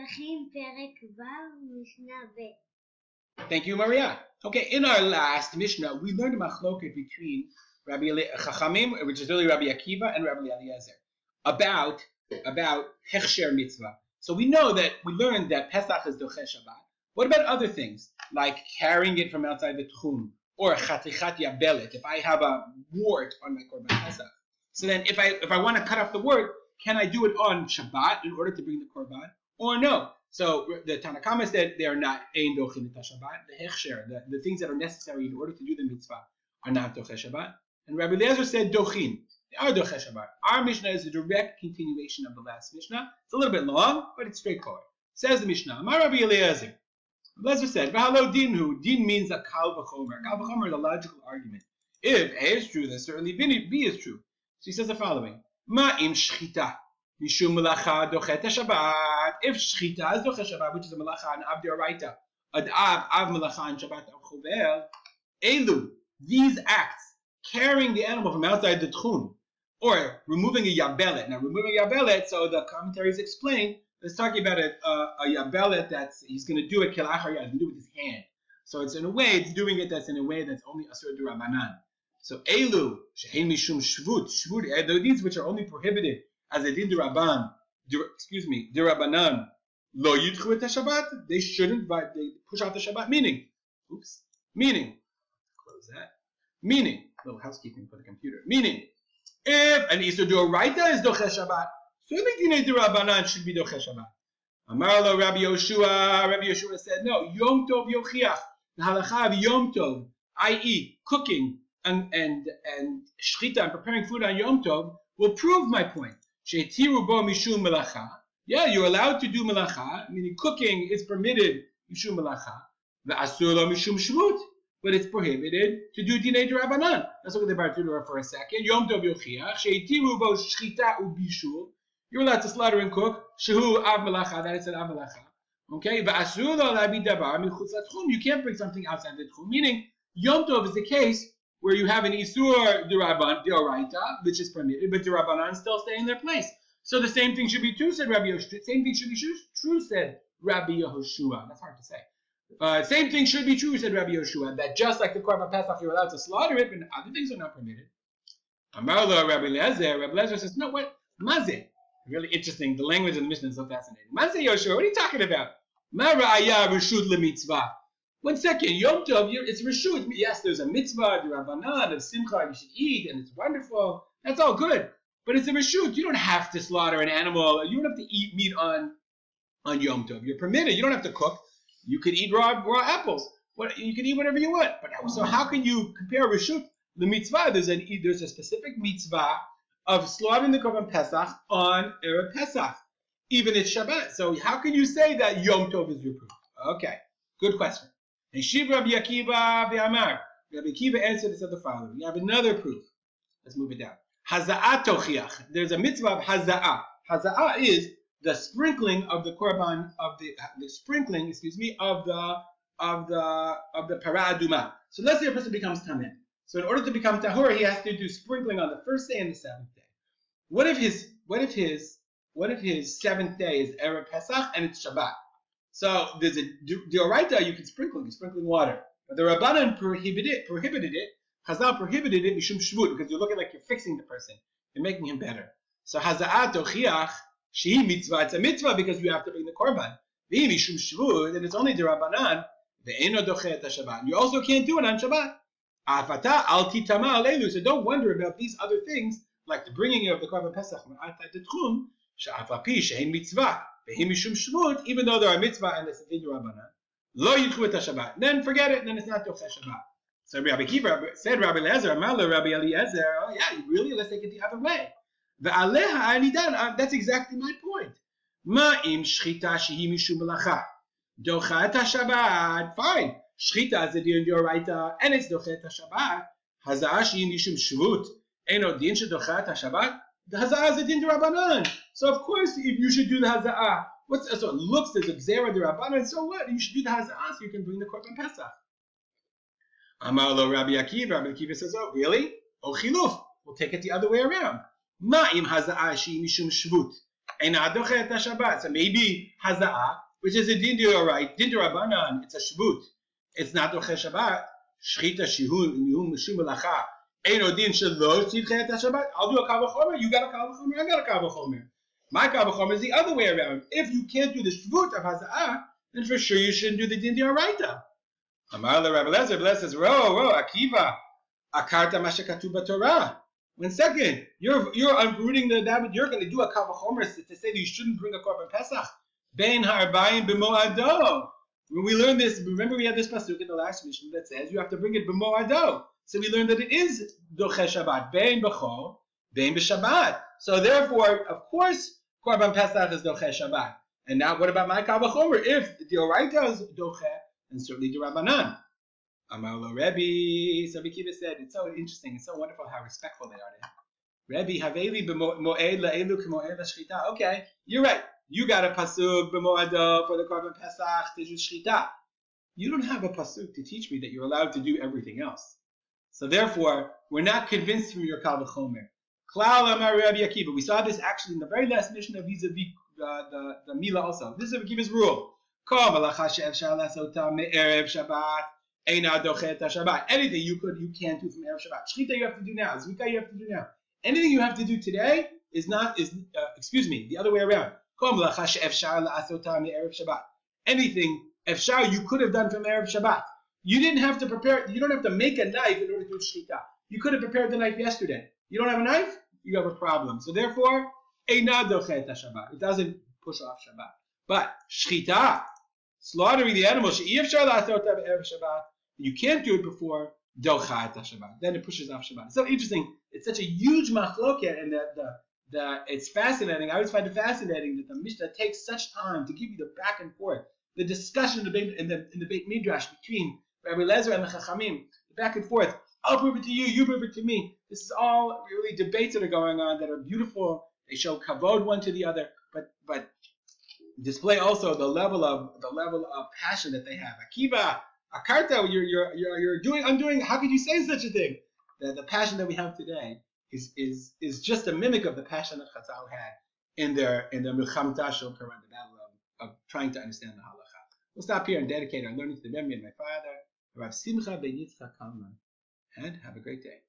פתחים פרק ו' משנה ב'. Thank you, Maria. Okay, in our last Mishnah, we learned a machloket between Rabbi Eli- Chachamim, which is really Rabbi Akiva, and Rabbi Eliezer, about about hechsher mitzvah. So we know that we learned that Pesach is doche Shabbat. What about other things like carrying it from outside the tchum or chatichat yabelet? If I have a wart on my korban Pesach, so then if I if I want to cut off the wart, can I do it on Shabbat in order to bring the korban, Or no? So the Tanakama said they are not ein dochin et Shabbat. The hechsher, the, the things that are necessary in order to do the mitzvah, are not doche Shabbat. And Rabbi Eliezer said dochin. They are doche Shabbat. Our Mishnah is a direct continuation of the last Mishnah. It's a little bit long, but it's straightforward. Says the Mishnah, Amar Rabbi Eliezer. Eliezer said, "V'halo dinhu." Din means a kal v'chomer. Kal v'chomer is a logical argument. If A is true, then certainly B B is true. So he says the following: Ma'im shchita. Mishum melacha dochet Shabbat. If shchita is dochet Shabbat, which is a melacha and av deoraita, ad av av melacha and Shabbat av chover, elu these acts, carrying the animal from outside the tchum, or removing a yabelet. Now, removing a yabelet, so the commentaries explain, it's talking about a, a, a yabelet that's he's going to do it kilachar yad, he's going to do it with his hand. So it's in a way, it's doing it that's in a way that's only asur durabanan. So elu shehein mishum shvut shvut eh, these which are only prohibited as a din duraban, dur, excuse me, durabanan lo yidchu et Shabbat. They shouldn't, but they push out the Shabbat. Meaning, oops, meaning, close that. Meaning, little housekeeping for the computer. Meaning, if an Isur Doraita is Doche Shabbat, certainly Dinei Durabanan should be Doche Shabbat. Amar lo Rabbi Yoshua, Rabbi Yoshua said, no, Yom Tov Yochiach, the halacha of Yom Tov, i.e., cooking and, and, and shchita and preparing food on Yom Tov, will prove my point. She'etiru bo mishum melacha. Yeah, you're allowed to do melacha, meaning cooking is permitted mishum melacha. Ve'asur lo mishum shvut but it's prohibited to do dinei derabanan. Let's look at the Bartenura for a second. Yom tov yochiach sheitiru bo shchita ubishul. You're allowed to slaughter and cook. Shehu av melacha. That is an av melacha. Okay. Va'asur lo labi michutz. You can't bring something outside the tchum. Meaning Yom tov is the case where you have an isur deraban deoraita, which is permitted, but derabanan still stay in their place. So the same thing should be true, said Rabbi Yoshua. Same thing should be true, said Rabbi Yehoshua. That's hard to say. Uh, same thing should be true, said Rabbi Yoshua, that just like the Korban Pesach, you're allowed to slaughter it, but other things are not permitted. Amarla Rabbi Lezer, Rabbi Lezer says, no, what? Mazeh. Really interesting. The language of the Mishnah is so fascinating. Mazeh Yoshua, what are you talking about? Mara'aya Rishut mitzvah. One second, Yom Tov, it's Rishut. Yes, there's a mitzvah, the Rabbanan, of Simcha, you should eat, and it's wonderful. That's all good. But it's a Rishut. You don't have to slaughter an animal. You don't have to eat meat on, on Yom Tov. You're permitted. You don't have to cook. You could eat raw raw apples. What you can eat whatever you want. But so how can you compare reshut the mitzvah? There's an there's a specific mitzvah of slaughtering the korban pesach on erev pesach, even it's Shabbat. So how can you say that Yom Tov is your proof? Okay, good question. And Shiv Rabbi Akiva Amar. Rabbi Akiva answered this as the following. We have another proof. Let's move it down. Haza'at tochiach. There's a mitzvah of haza'ah. Haza'ah is the sprinkling of the korban of the the sprinkling, excuse me, of the of the of the paraduma. So let's say a person becomes tamim. So in order to become tahor, he has to do sprinkling on the first day and the seventh day. What if his what if his what if his seventh day is erev pesach and it's Shabbat? So there's a deoraita you can sprinkle, you sprinkling water, but the rabbanan prohibited it, prohibited it. Chazal prohibited it mishum shvut because you're looking like you're fixing the person, you're making him better. So haza'at tochiach she mitzvah, it's a mitzvah because you have to bring the korban. Mishum shvut, and it's only dochet Shabbat. You also can't do it on Shabbat. Afata al titama alelu. So don't wonder about these other things, like the bringing of the korban pesach from outside the tchum. She'afapi she'en mitzvah. Vehimishum shvut, even though there are mitzvah and it's a din rabbanan, lo yitchu Shabbat. Then forget it, then it's not yochse Shabbat. So Rabbi Kiva said, Rabbi Eliezer, Amala, Rabbi Eliezer, oh yeah, really? Let's take it the other way. The Ve'aleha anidan, uh, that's exactly my point. Ma'im shchita shehi mishum melacha. dochet Shabbat, fine. Shchita is a din yoraita, uh, and it's dochet Shabbat. Hazaa shehi mishum shvut. Eino din shedochet Shabbat. The hazaa is a din derabanan. So of course if you should do the hazaa, What's so it looks as a Xera derabanan. So what? You should do the hazaa so you can bring the Korban Pesach. Amar lo Rabbi Akiva. Rabbi Akiva says, oh, really? Oh, chiluf. We'll take it the other way around. Ma'im hazaa she'i mishum shvut. So maybe hazaa, which is a din right, din it's a shvut. It's not doche Shabbat. Shchita shihun mishum melacha Eino din shelo tidchet Shabbat. I'll do a kavachomer. You got a kavachomer. I got a kavachomer. My kavachomer is the other way around. If you can't do the shvut of haza'ah, then for sure you shouldn't do the din right. Amar le Rabbi Lezer, Rabbi says, "Ro, ro, Akiva, akarta mashakatu Torah." One second, you're you're uprooting the David. You're going to do a kavachomer to say that you shouldn't bring a korban pesach. Bein harbayim b'moado. When we learned this, remember we had this pasuk in the last Mishnah that says you have to bring it b'moado. So we learned that it is doche Shabbat, bein b'chol, bein b'Shabbat. So therefore, of course, korban pesach is doche Shabbat. And now, what about my kavachomer? If the oraita is doche, and certainly the Rabbanan. Amar lo Rebbe, so Kiva said, it's so interesting, it's so wonderful how respectful they are to him. Rebbe, haveli b'mo'ed la'elu k'mo'ed la'shchita. Okay, you're right. You got a pasuk b'mo'ado for the korban pesach to shchita. You don't have a pasuk to teach me that you're allowed to do everything else. So therefore, we're not convinced from your kal v'chomer. Klal amar Rabbi Akiva. We saw this actually in the very last Mishnah of vis-a-vis uh, the, the Mila also. This is Akiva's rule. Anything you could, you can't do from Erev Shabbat. Shchita you have to do now. Zrika you have to do now. Anything you have to do today is not is uh, excuse me the other way around. Anything efshar you could have done from Erev Shabbat. You didn't have to prepare. You don't have to make a knife in order to do shchita. You could have prepared the knife yesterday. You don't have a knife. You have a problem. So therefore, it doesn't push off Shabbat. But shchita, slaughtering the animal, you can't do it before dochat Shabbat. Then it pushes off Shabbat. It's so interesting. It's such a huge machloket, and that the the it's fascinating. I always find it fascinating that the Mishnah takes such time to give you the back and forth, the discussion in the in the, in the Beit Midrash between Rabbi Lezer and the Chachamim, back and forth. I'll prove it to you, you prove it to me. This is all really debates that are going on that are beautiful. They show kavod one to the other, but but display also the level of the level of passion that they have. Akiva, Akarta, you're you're you're, you're doing undoing. How could you say such a thing? The, the passion that we have today is is is just a mimic of the passion that Chazal had in their in their Milchamta Shel the battle of, of trying to understand the halacha. We'll stop here and dedicate our learning to the memory of my father, Rav Simcha Ben Yitzchak Kalman, and have a great day.